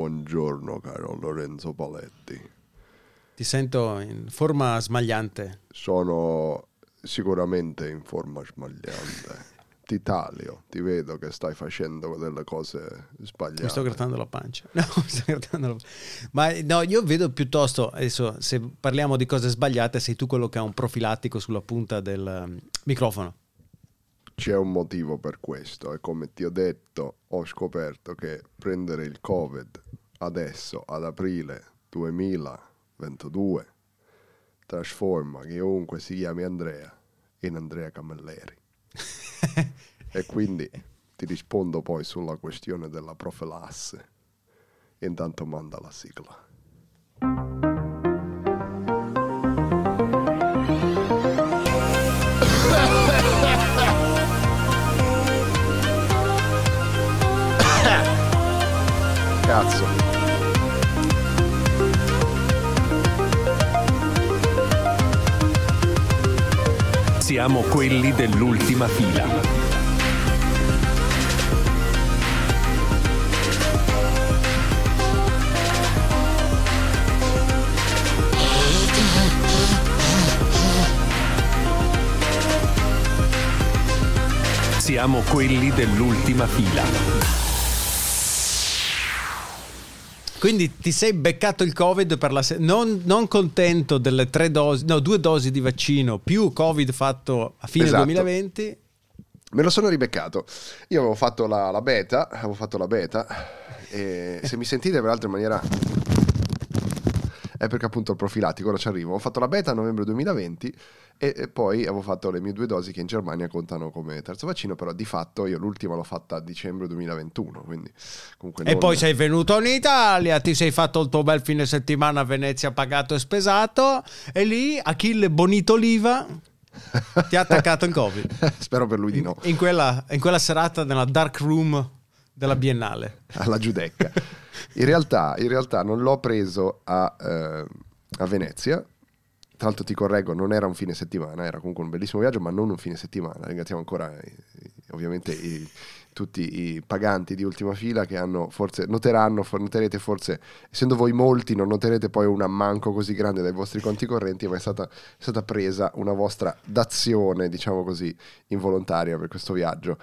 Buongiorno caro Lorenzo Paletti. Ti sento in forma smagliante. Sono sicuramente in forma smagliante. Ti taglio, ti vedo che stai facendo delle cose sbagliate. Mi sto grattando la pancia. No, sto grattando la Ma no, io vedo piuttosto, adesso se parliamo di cose sbagliate, sei tu quello che ha un profilattico sulla punta del um, microfono. C'è un motivo per questo e come ti ho detto ho scoperto che prendere il Covid adesso ad aprile 2022 trasforma chiunque si chiami Andrea in Andrea Camilleri. e quindi ti rispondo poi sulla questione della profilasse. Intanto manda la sigla. Cazzo. Siamo quelli dell'ultima fila. Siamo quelli dell'ultima fila. Quindi ti sei beccato il Covid per la se- non, non, contento delle tre dosi, no, due dosi di vaccino più Covid fatto a fine esatto. 2020. Me lo sono ribeccato. Io avevo fatto la, la beta, avevo fatto la beta e se mi sentite peraltro in maniera è perché appunto il profilatico, ora ci arrivo. Ho fatto la beta a novembre 2020 e, e, poi avevo fatto le mie due dosi che in Germania contano come terzo vaccino, però di fatto io l'ultima l'ho fatta a dicembre 2021. Quindi comunque non... E poi sei venuto in Italia, ti sei fatto il tuo bel fine settimana a Venezia pagato e spesato e lì Achille Bonito Oliva ti ha attaccato il Covid. Spero per lui di no. In, in, quella, in quella serata nella dark room della Biennale. Alla Giudecca. In realtà, in realtà non l'ho preso a, eh, a Venezia, tra l'altro ti correggo, non era un fine settimana, era comunque un bellissimo viaggio, ma non un fine settimana. Ringraziamo ancora i, ovviamente i, tutti i paganti di ultima fila che hanno forse noteranno, noterete forse, essendo voi molti, non noterete poi un ammanco così grande dai vostri conti correnti, ma è stata, è stata presa una vostra dazione, diciamo così, involontaria per questo viaggio.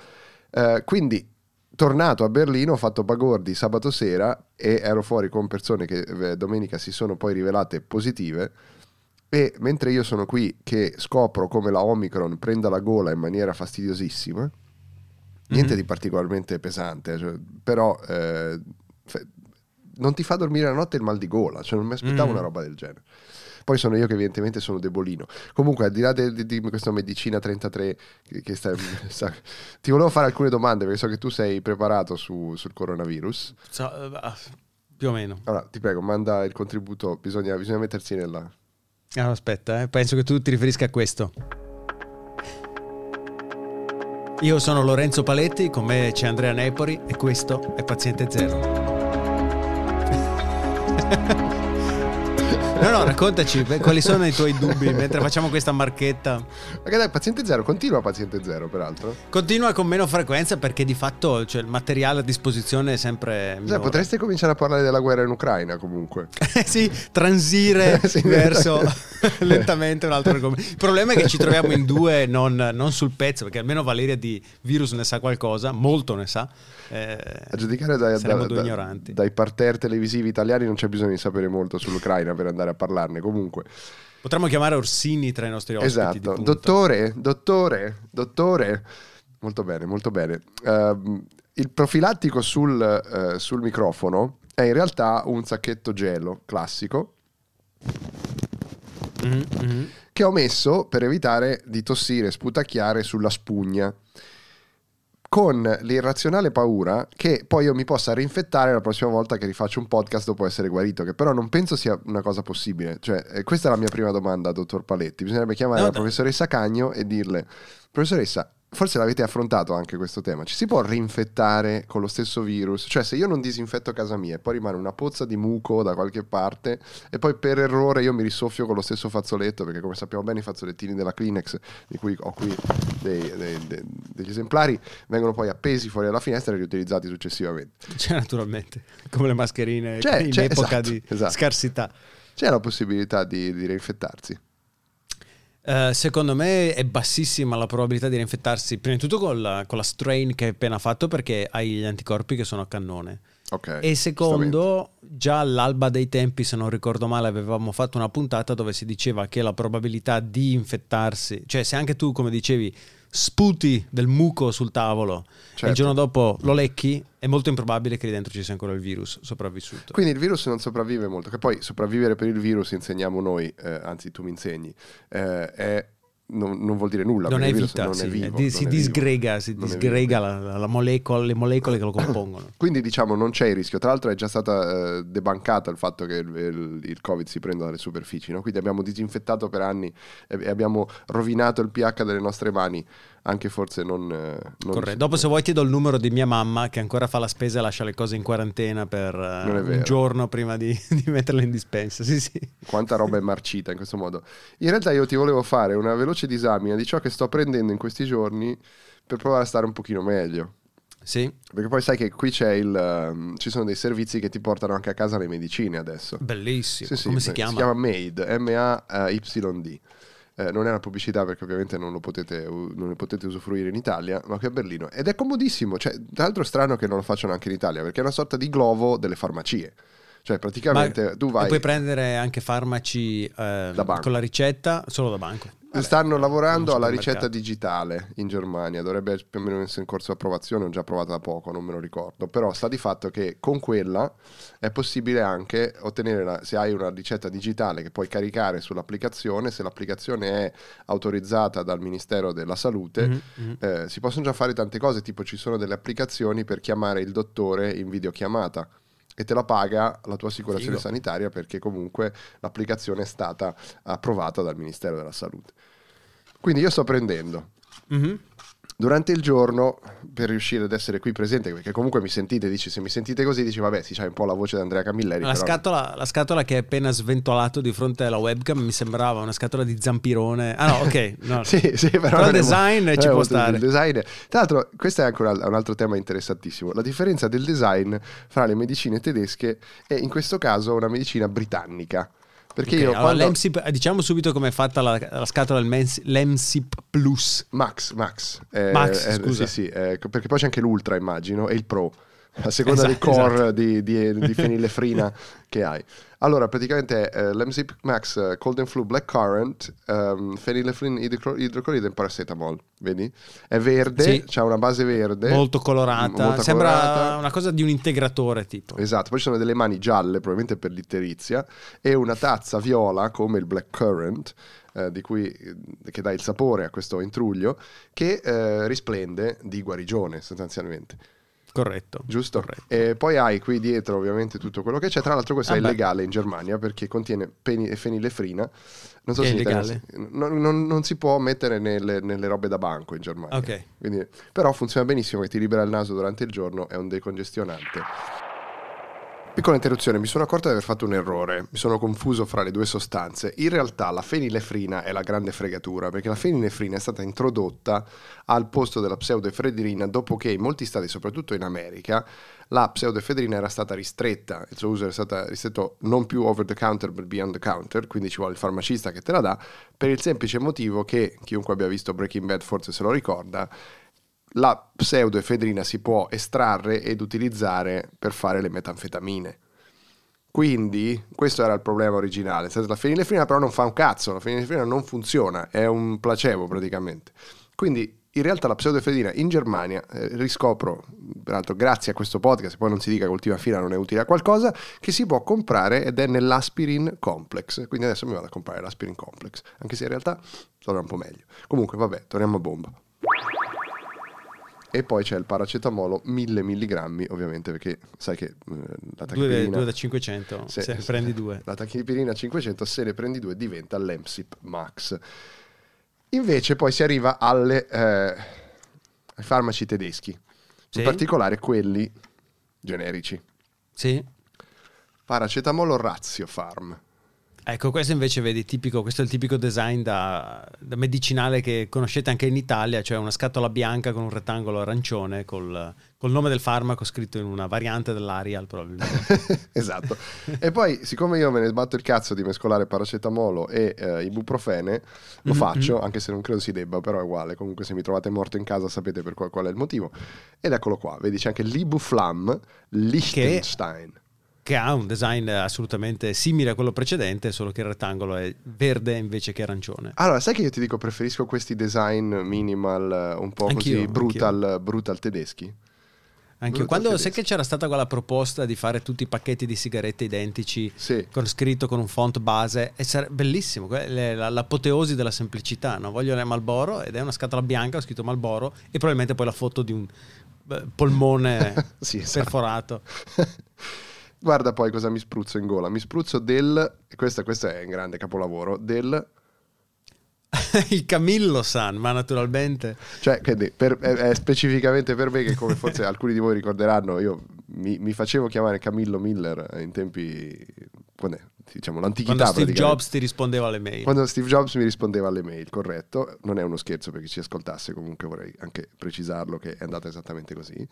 Uh, quindi tornato a Berlino, ho fatto Bagordi sabato sera e ero fuori con persone che eh, domenica si sono poi rivelate positive. E mentre io sono qui che scopro come la Omicron prenda la gola in maniera fastidiosissima, niente mm-hmm. di particolarmente pesante, cioè, però eh, non ti fa dormire la notte il mal di gola, cioè non mi aspettavo mm-hmm. una roba del genere. Poi sono io che evidentemente sono debolino. Comunque, al di là di, di questa medicina 33, che, che sta, sta, ti volevo fare alcune domande perché so che tu sei preparato su, sul coronavirus. So, uh, più o meno. Allora, ti prego, manda il contributo, bisogna, bisogna mettersi nella... Ah, aspetta, eh, penso che tu ti riferisca a questo. Io sono Lorenzo Paletti, con me c'è Andrea Nepori e questo è Paziente Zero. No, no, raccontaci quali sono i tuoi dubbi mentre facciamo questa marchetta. Perché dai, paziente zero, continua paziente zero, peraltro. Continua con meno frequenza perché di fatto cioè, il materiale a disposizione è sempre. Cioè, potresti cominciare a parlare della guerra in Ucraina comunque. sì, transire sì, verso lentamente un altro argomento. Il problema è che ci troviamo in due, non, non sul pezzo, perché almeno Valeria di virus ne sa qualcosa, molto ne sa. Eh, a giudicare dai, da, da, dai parterre televisivi italiani non c'è bisogno di sapere molto sull'Ucraina per andare a parlarne comunque. Potremmo chiamare Orsini tra i nostri ospiti. Esatto, dottore, dottore, dottore. Molto bene, molto bene. Uh, il profilattico sul, uh, sul, microfono è in realtà un sacchetto gelo classico mm-hmm. che ho messo per evitare di tossire, sputacchiare sulla spugna con l'irrazionale paura che poi io mi possa rinfettare la prossima volta che rifaccio un podcast dopo essere guarito, che però non penso sia una cosa possibile. Cioè, eh, questa è la mia prima domanda, dottor Paletti. Bisognerebbe chiamare no, la no. professoressa Cagno e dirle, professoressa, forse l'avete affrontato anche questo tema, ci si può reinfettare con lo stesso virus? Cioè se io non disinfetto casa mia e poi rimane una pozza di muco da qualche parte e poi per errore io mi risoffio con lo stesso fazzoletto, perché come sappiamo bene i fazzolettini della Kleenex, di cui ho qui dei- dei- dei- degli esemplari, vengono poi appesi fuori dalla finestra e riutilizzati successivamente. Cioè, naturalmente, come le mascherine C'è, in c'è, epoca esatto, di esatto. scarsità. C'è la possibilità di, di reinfettarsi? Eh, secondo me è bassissima la probabilità di reinfettarsi, prima di tutto con la, con la strain che hai appena fatto perché hai gli anticorpi che sono a cannone. Ok. E secondo, già all'alba dei tempi, se non ricordo male, avevamo fatto una puntata dove si diceva che la probabilità di infettarsi, cioè se anche tu, come dicevi, sputi del muco sul tavolo e Certo. il giorno dopo lo lecchi, è molto improbabile che lì dentro ci sia ancora il virus sopravvissuto. Quindi il virus non sopravvive molto, che poi sopravvivere per il virus insegniamo noi, eh, anzi tu mi insegni, eh, è- non, non vuol dire nulla. non è vita, non sì, è vivo, di- non si è vivo. disgrega, si disgrega la, la molecola, le molecole che lo compongono. Quindi diciamo non c'è il rischio, tra l'altro è già stata eh, debancata il fatto che il, il- Covid si prenda dalle superfici, no? quindi abbiamo disinfettato per anni e, abbiamo rovinato il pH delle nostre mani, anche forse non... eh, non- Corretto. Dopo se vuoi ti do il numero di mia mamma che ancora fa la spesa e lascia le cose in quarantena per eh, un giorno prima di, di metterle in dispensa. Sì, sì. Quanta roba è marcita in questo modo. In realtà io ti volevo fare una veloce disamina di ciò che sto prendendo in questi giorni per provare a stare un pochino meglio. Sì, Perché poi sai che qui c'è il, ehm, ci sono dei servizi che ti portano anche a casa le medicine adesso. bellissimo. Sì, sì, Come si chiama? Si chiama MAID, M-A-Y-D. Eh, non è una pubblicità perché ovviamente non, lo potete, non ne potete usufruire in Italia, ma qui a Berlino. Ed è comodissimo. Cioè, tra l'altro è strano che non lo facciano anche in Italia, perché è una sorta di glovo delle farmacie. Cioè, praticamente Ma- tu vai... E puoi prendere anche farmaci eh, con la ricetta solo da banco. Stanno lavorando alla ricetta digitale in Germania, dovrebbe più o meno essere in corso di approvazione, ho già provata da poco, non me lo ricordo, però sta di fatto che con quella è possibile anche ottenere, la- se hai una ricetta digitale che puoi caricare sull'applicazione, se l'applicazione è autorizzata dal Ministero della Salute, Mhm, mhm. eh, si possono già fare tante cose, tipo ci sono delle applicazioni per chiamare il dottore in videochiamata e te la paga la tua assicurazione Figo. sanitaria perché comunque l'applicazione è stata approvata dal Ministero della Salute. Quindi io sto prendendo Mhm. durante il giorno per riuscire ad essere qui presente, perché comunque mi sentite, dici se mi sentite così, dici vabbè, si c'è un po' la voce di Andrea Camilleri. La però- scatola, la scatola che hai appena sventolato di fronte alla webcam mi sembrava una scatola di zampirone. Ah no, ok. no. Sì, sì, però, il è design mo- ci è può stare. Il design, tra l'altro, questo è anche un, un altro tema interessantissimo. La differenza del design fra le medicine tedesche e in questo caso una medicina britannica. Perché Ok, io allora, quando... l'EMSIP- diciamo subito come è fatta la, la scatola del Mens- l'EMSIP Plus. Max, Max. eh, Max, eh, scusa. Sì, sì, eh, perché poi c'è anche l'Ultra, immagino, e il Pro. A seconda Esatto, del core esatto. di, di, di fenilefrina che hai. Allora, praticamente è eh, l'MZIP Max eh, Cold and Flu Blackcurrant, um, fenilefrin idroclo- idrocloride e paracetamol. Vedi? È verde, Sì. c'ha una base verde. Molto m- colorata. molto Sembra colorata. una cosa di un integratore tipo. Esatto, poi ci sono delle mani gialle, probabilmente per l'itterizia, e una tazza viola come il blackcurrant, eh, di cui, che dà il sapore a questo intruglio, che eh, risplende di guarigione sostanzialmente. Corretto. Giusto? Corretto. E poi hai qui dietro ovviamente tutto quello che c'è. Tra l'altro questo Ah è beh. illegale in Germania perché contiene peni- fenilefrina. Non so È se Italia illegale? non, non- non si può mettere nelle, nelle robe da banco in Germania. Ok. Quindi- però funziona benissimo e ti libera il naso durante il giorno, è un decongestionante. Piccola interruzione, mi sono accorto di aver fatto un errore, mi sono confuso fra le due sostanze. In realtà la fenilefrina è la grande fregatura, perché la fenilefrina è stata introdotta al posto della pseudoefedrina dopo che in molti stati, soprattutto in America, la pseudoefedrina era stata ristretta, il suo uso era stato ristretto non più over the counter ma beyond the counter, quindi ci vuole il farmacista che te la dà, per il semplice motivo che, chiunque abbia visto Breaking Bad forse se lo ricorda, la pseudoefedrina si può estrarre ed utilizzare per fare le metanfetamine. Quindi questo era il problema originale. La fenilefrina però non fa un cazzo, la fenilefrina non funziona, è un placebo praticamente. Quindi in realtà la pseudoefedrina in Germania, eh, riscopro, peraltro grazie a questo podcast, poi non si dica che ultima fila non è utile a qualcosa, che si può comprare ed è nell'aspirin complex. Quindi adesso mi vado a comprare l'aspirin complex, anche se in realtà sarà un po' meglio. Comunque vabbè, torniamo a bomba. E poi c'è il paracetamolo 1000 mg, ovviamente, perché sai che eh, la tachipirina... due da 500, Se- se ne prendi due. La tachipirina 500, se ne prendi due, diventa l'EMSIP Max. Invece poi si arriva alle, eh, ai farmaci tedeschi, Sì. in particolare quelli generici. Sì. Paracetamolo Razio Farm. Ecco, questo invece vedi, tipico, questo è il tipico design da, da medicinale che conoscete anche in Italia, cioè una scatola bianca con un rettangolo arancione col, col nome del farmaco scritto in una variante dell'Arial probabilmente. esatto. E poi, siccome io me ne sbatto il cazzo di mescolare paracetamolo e eh, ibuprofene, lo Mhm, faccio, anche se non credo si debba, però è uguale. Comunque, se mi trovate morto in casa, sapete per qual, qual è il motivo. Ed eccolo qua, vedi c'è anche l'Ibuflam Liechtenstein. che ha un design assolutamente simile a quello precedente, solo che il rettangolo è verde invece che arancione. Allora, sai che io ti dico, preferisco questi design minimal, eh, un po' Anch'io, così brutal, brutal tedeschi. Anche quando sai che c'era stata quella proposta di fare tutti i pacchetti di sigarette identici Sì. con scritto con un font base e sarebbe bellissimo, l'apoteosi della semplicità, no? voglio le Malboro ed è una scatola bianca, ho scritto Malboro e probabilmente poi la foto di un eh, polmone Sì, esatto. perforato. Guarda poi cosa mi spruzzo in gola. Mi spruzzo del, e questo, è un grande capolavoro, del il Camillo San, ma naturalmente Cioè, de- per- è, è specificamente per me che, come forse alcuni di voi ricorderanno, io mi, mi facevo chiamare Camillo Miller in tempi, quando è? Diciamo, l'antichità. quando Steve. Jobs ti rispondeva alle mail. Quando Steve Jobs mi rispondeva alle mail, corretto. Non è uno scherzo per chi ci ascoltasse, comunque vorrei anche precisarlo che è andata esattamente così.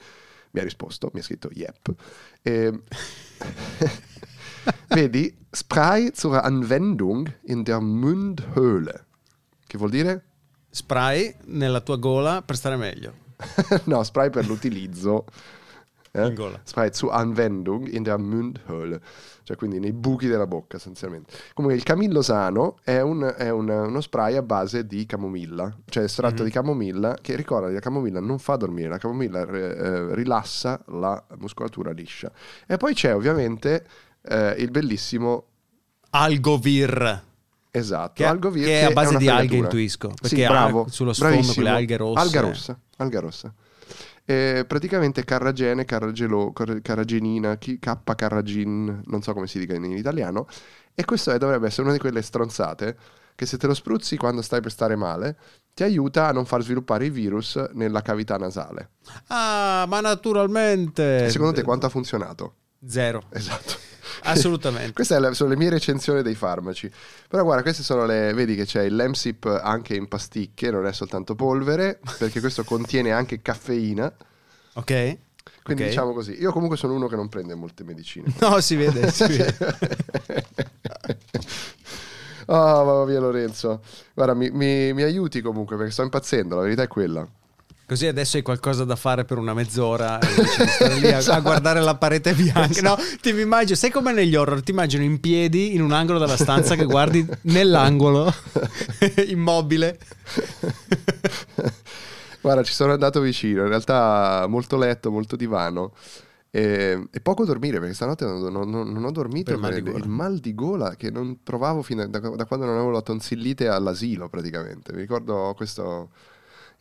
Mi ha risposto, mi ha scritto yep. E... Vedi, Spray zur Anwendung in der Mundhöhle. Che vuol dire? Spray nella tua gola per stare meglio. no, spray per l'utilizzo. Eh? Spray zur Anwendung in der Mundhöhle, cioè quindi nei buchi della bocca essenzialmente. Comunque il camillo sano è, un- è un- uno spray a base di camomilla, cioè estratto Mhm. di camomilla che ricorda la camomilla non fa dormire, la camomilla eh, rilassa la muscolatura liscia. E poi c'è ovviamente eh, il bellissimo Algovir. Esatto, Che- Algovir, che è a base una di alghe, intuisco, Sì, perché ha bravo, sullo sfondo bravissimo. quelle alghe rosse. Alga rossa, alga rossa. Eh, praticamente carragene, carragelo, car- carragenina, chi- K-carragin, non so come si dica in, in italiano. E questo è- dovrebbe essere una di quelle stronzate che se te lo spruzzi quando stai per stare male, ti aiuta a non far sviluppare i virus nella cavità nasale. Ah, ma naturalmente. E secondo te quanto ha funzionato? Zero. Esatto. Assolutamente. Queste la- sono le mie recensioni dei farmaci. Però guarda, queste sono le. Vedi che c'è il Lemsip anche in pasticche, non è soltanto polvere, perché questo contiene anche caffeina. Ok? Quindi Ok. diciamo così. Io comunque sono uno che non prende molte medicine. No, si vede, si vede. Oh, mamma mia Lorenzo. Guarda, mi, mi- mi aiuti comunque perché sto impazzendo, la verità è quella. Così adesso hai qualcosa da fare per una mezz'ora lì a, a Esatto. guardare la parete bianca. No, ti immagino, sai come negli horror, ti immagino in piedi in un angolo della stanza che guardi nell'angolo, immobile. Guarda, ci sono andato vicino. In realtà molto letto, molto divano. E, e poco dormire perché stanotte non, non- non- ho dormito il mal gola. il mal di gola che non provavo fino a- da, da quando non avevo la tonsillite all'asilo praticamente. Mi ricordo questo.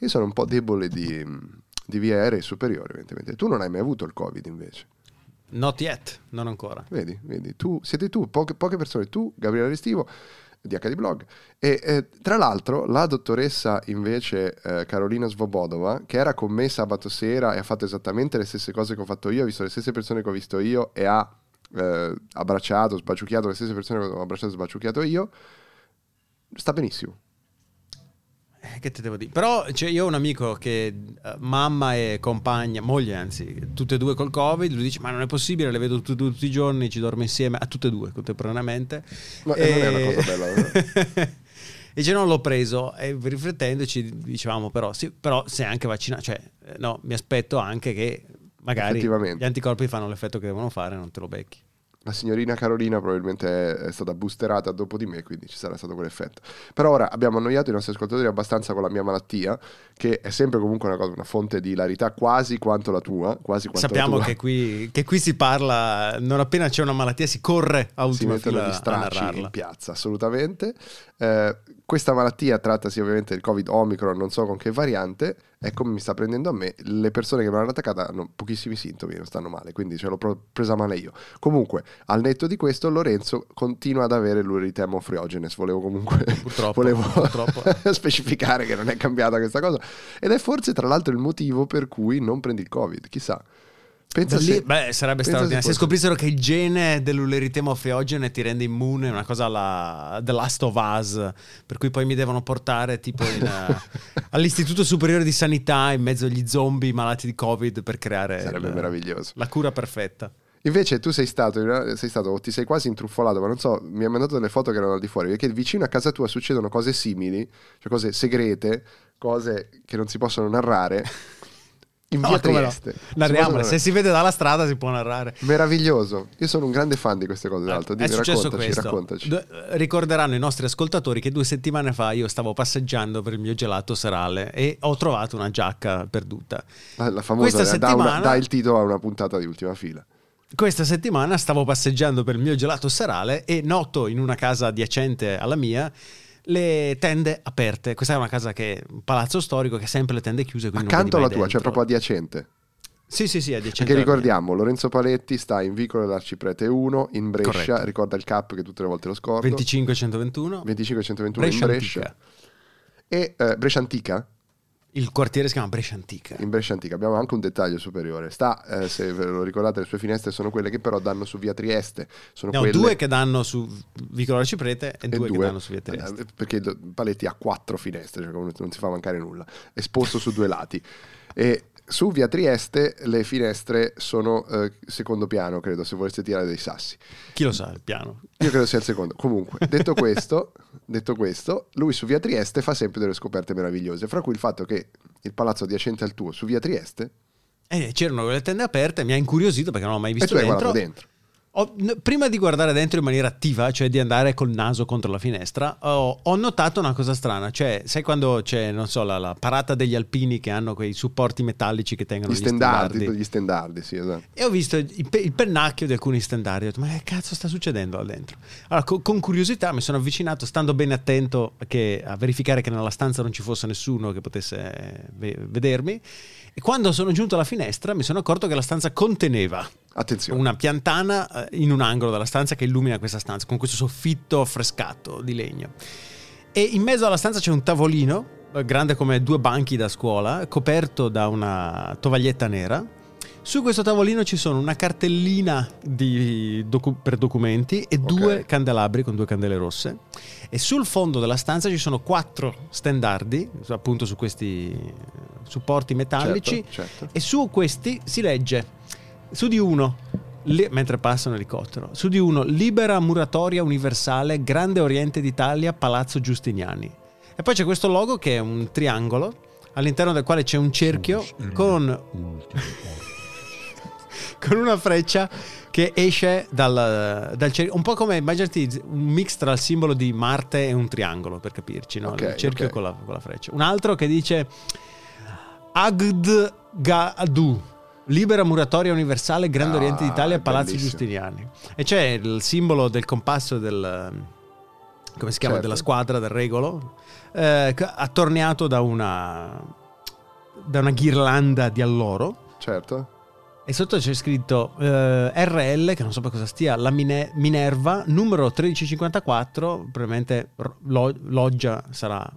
Io sono un po' debole di, di vie aeree superiori, evidentemente. Tu non hai mai avuto il Covid invece. Not yet, non ancora. Vedi, vedi, tu siete tu, poche, poche persone, tu, Gabriele Restivo di HD Blog. E eh, tra l'altro, la dottoressa invece eh, Carolina Svobodova, che era con me sabato sera e ha fatto esattamente le stesse cose che ho fatto io, ha visto le stesse persone che ho visto io e ha eh, abbracciato, sbaciucchiato le stesse persone che ho abbracciato e sbaciucchiato io, sta benissimo. Eh, Che te devo dire? Però cioè, io ho un amico che eh, mamma e compagna, moglie anzi, tutte e due col Covid, lui dice ma non è possibile, le vedo tutti, tutti i giorni, ci dormo insieme, a tutte e due contemporaneamente. Ma eh, non è una cosa bella, vero? e dice non l'ho preso e riflettendoci dicevamo però sì, però sei anche vaccinato, cioè eh, no, mi aspetto anche che magari gli anticorpi fanno l'effetto che devono fare, non te lo becchi. La signorina Carolina probabilmente è, stata boosterata dopo di me, quindi ci sarà stato quell'effetto. Però ora abbiamo annoiato i nostri ascoltatori abbastanza con la mia malattia, che è sempre comunque una, cosa, una fonte di ilarità quasi quanto la tua. Quasi quanto Sappiamo la tua. che qui, che qui si parla, non appena c'è una malattia si corre a si ultima mettono fila gli a stracci in piazza, assolutamente. Eh, questa malattia trattasi ovviamente del Covid Omicron, non so con che variante, come mi sta prendendo a me. Le persone che mi hanno attaccata hanno pochissimi sintomi, non stanno male, quindi ce l'ho presa male io. Comunque, al netto di questo, Lorenzo continua ad avere l'uritemo friogenes. Volevo comunque Purtroppo, volevo purtroppo. specificare che non è cambiata questa cosa. Ed è forse, tra l'altro, il motivo per cui non prendi il Covid. Chissà. Pensa lì- se, beh, sarebbe pensa straordinario. Se fosse- scoprissero che il gene dell'uleritemo feogene ti rende immune, una cosa alla The Last of Us, per cui poi mi devono portare tipo in, eh, all'Istituto Superiore di Sanità in mezzo agli zombie malati di Covid per creare Sarebbe il- meraviglioso. la cura perfetta. Invece tu sei stato, sei stato, o ti sei quasi intruffolato, ma non so, mi hai mandato delle foto che erano al di fuori, perché vicino a casa tua succedono cose simili, cioè cose segrete, cose che non si possono narrare, in No, via no? Trieste. Narriamole, possono se si vede dalla strada si può narrare. Meraviglioso. Io sono un grande fan di queste cose, l'altro. è Dimmi, successo raccontaci, questo. raccontaci. D- ricorderanno i nostri ascoltatori che due settimane fa io stavo passeggiando per il mio gelato serale e ho trovato una giacca perduta. La, la famosa Questa dà, una- settimana- dà il titolo a una puntata di ultima fila. Questa settimana stavo passeggiando per il mio gelato serale e noto in una casa adiacente alla mia le tende aperte. Questa è una casa che un palazzo storico che ha sempre le tende chiuse. Accanto alla tua, cioè dentro. proprio adiacente. Sì, sì, sì, adiacente. Perché alla mia. ricordiamo, Lorenzo Paletti sta in Vicolo dell'Arciprete 1 in Brescia, Corretto. ricorda il cap che tutte le volte lo scordo. 25 121 25 121 Brescia in Brescia. Antica. E eh, Brescia Antica? Il quartiere si chiama Brescia Antica. In Brescia Antica abbiamo anche un dettaglio superiore. Sta, eh, se ve lo ricordate, le sue finestre sono quelle che però danno su via Trieste. Sono Ne ho quelle... due che danno su Vicolo Ciprete e, e due, che danno su Via Trieste. eh, Perché Paletti ha quattro finestre, cioè non si fa mancare nulla, esposto su due lati. E su via Trieste le finestre sono eh, secondo piano, credo, se voleste tirare dei sassi. Chi lo sa, il piano. Io credo sia il secondo. Comunque, detto questo, detto questo, lui su via Trieste fa sempre delle scoperte meravigliose, fra cui il fatto che il palazzo adiacente al tuo su via Trieste E c'erano quelle tende aperte, mi ha incuriosito perché non l'ho mai e visto tu hai dentro. guardato dentro. Ho- prima di guardare dentro in maniera attiva, cioè di andare col naso contro la finestra, ho, ho notato una cosa strana. Cioè, sai quando c'è, non so, la, la parata degli alpini che hanno quei supporti metallici che tengono Gli gli, stendardi, stendardi? gli stendardi, sì, esatto. E ho visto il, il pennacchio di alcuni stendardi. Ho detto, ma che cazzo sta succedendo là dentro? Allora, co- con curiosità mi sono avvicinato, stando bene attento che- a verificare che nella stanza non ci fosse nessuno che potesse eh, ve- vedermi. E quando sono giunto alla finestra mi sono accorto che la stanza conteneva Attenzione. una piantana eh, in un angolo della stanza che illumina questa stanza con questo soffitto affrescato di legno. E in mezzo alla stanza c'è un tavolino eh, grande come due banchi da scuola, coperto da una tovaglietta nera. Su questo tavolino ci sono una cartellina docu- per documenti e due Ok. candelabri con due candele rosse. E sul fondo della stanza ci sono quattro stendardi, appunto su questi eh, supporti metallici. Certo, certo. E su questi si legge, su di uno, li- mentre passa un elicottero, su di uno, Libera Muratoria Universale, Grande Oriente d'Italia, Palazzo Giustiniani. E poi c'è questo logo che è un triangolo, all'interno del quale c'è un cerchio con, con una freccia che esce dal, dal cerchio, un po' come, immaginati un mix tra il simbolo di Marte e un triangolo, per capirci, no? Ok, il cerchio ok. con, la, con la freccia. Un altro che dice Agd Gadu. Libera Muratoria Universale, Grande Ah, Oriente d'Italia, Palazzo bellissimo. Giustiniani. E c'è il simbolo del compasso del... come si chiama? Certo. Della squadra, del regolo, eh, attorniato da una, da una ghirlanda di alloro. Certo. E sotto c'è scritto eh, RL, che non so per cosa stia, la Mine- Minerva, numero 1354, probabilmente ro- lo- loggia sarà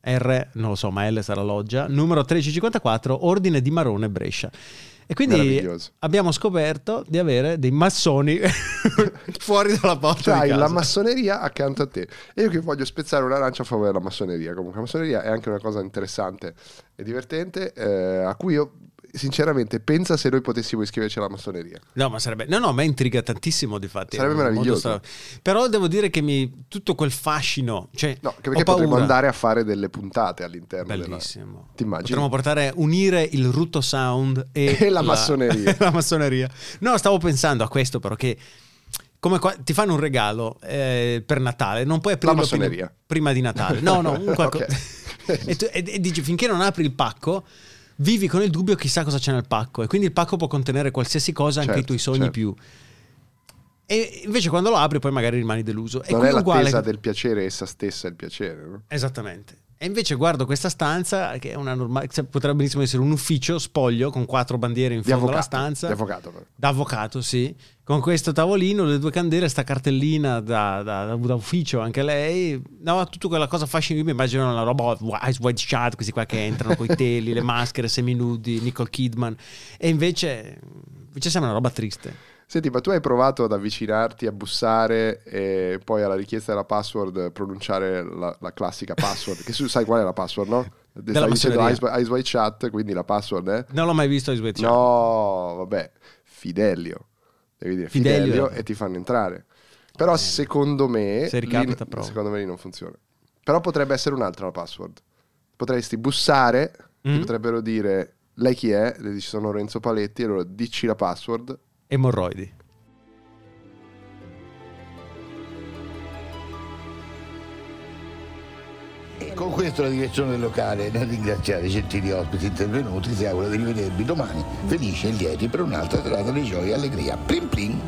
R, non lo so, ma L sarà loggia, numero 1354, ordine di Marone Brescia. E quindi abbiamo scoperto di avere dei massoni fuori dalla porta Cioè, di hai casa. la massoneria accanto a te. E io che voglio spezzare un'arancia a favore della massoneria. Comunque, la massoneria è anche una cosa interessante e divertente, eh, a cui io sinceramente pensa se noi potessimo iscriverci alla massoneria. No, ma sarebbe. No, no, a me intriga tantissimo, di fatti. Sarebbe meraviglioso. Però devo dire che mi. Tutto quel fascino. Cioè, No, perché potremmo andare a fare delle puntate all'interno della... Bellissimo. Ti immagini? Potremmo portare, unire il Rutto Sound e, E la massoneria. la massoneria. No, stavo pensando a questo, però, che come qua- ti fanno un regalo eh, per Natale, non puoi aprirlo prima, prima di Natale. No, no, un qualcosa. Ok. e, tu- e- e dici finché non apri il pacco. Vivi con il dubbio chissà cosa c'è nel pacco e quindi il pacco può contenere qualsiasi cosa, anche Certo, i tuoi sogni certo. più. E invece quando lo apri poi magari rimani deluso. E Non qui è uguale. l'attesa del piacere essa stessa il piacere, no? Esattamente. E invece guardo questa stanza che è una normale, cioè, potrebbe benissimo essere un ufficio spoglio con quattro bandiere in fondo alla stanza. Di avvocato. però. Da avvocato, sì. Con questo tavolino, le due candele, sta cartellina da, da- da- ufficio, anche lei. No, tutta quella cosa fascina. Io mi immagino la roba Eyes Wide Shut, questi qua che entrano con i teli, le maschere seminudi, Nicole Kidman. E invece, invece sembra una roba triste. Senti, ma tu hai provato ad avvicinarti, a bussare e poi alla richiesta della password pronunciare la, la classica password? che sai qual è la password, no? Della Stai dicendo. Eyes, Eyes Wide Shut, quindi la password è... Non l'ho mai visto Eyes Wide Shut. No, vabbè, Fidelio. Devi dire Fidelio. Fidelio, e ti fanno entrare. Però bene. secondo me... Se lì- ricapita, provo. secondo me lì non funziona. Però potrebbe essere un'altra la password. Potresti bussare, ti Mm. potrebbero dire lei chi è? Le dici sono Renzo Paletti, allora dici la password. Emorroidi. Con questo la direzione del locale, nel ringraziare i gentili ospiti intervenuti, si augura di rivedervi domani, felici e lieti per un'altra serata di gioia e allegria. Plim plim!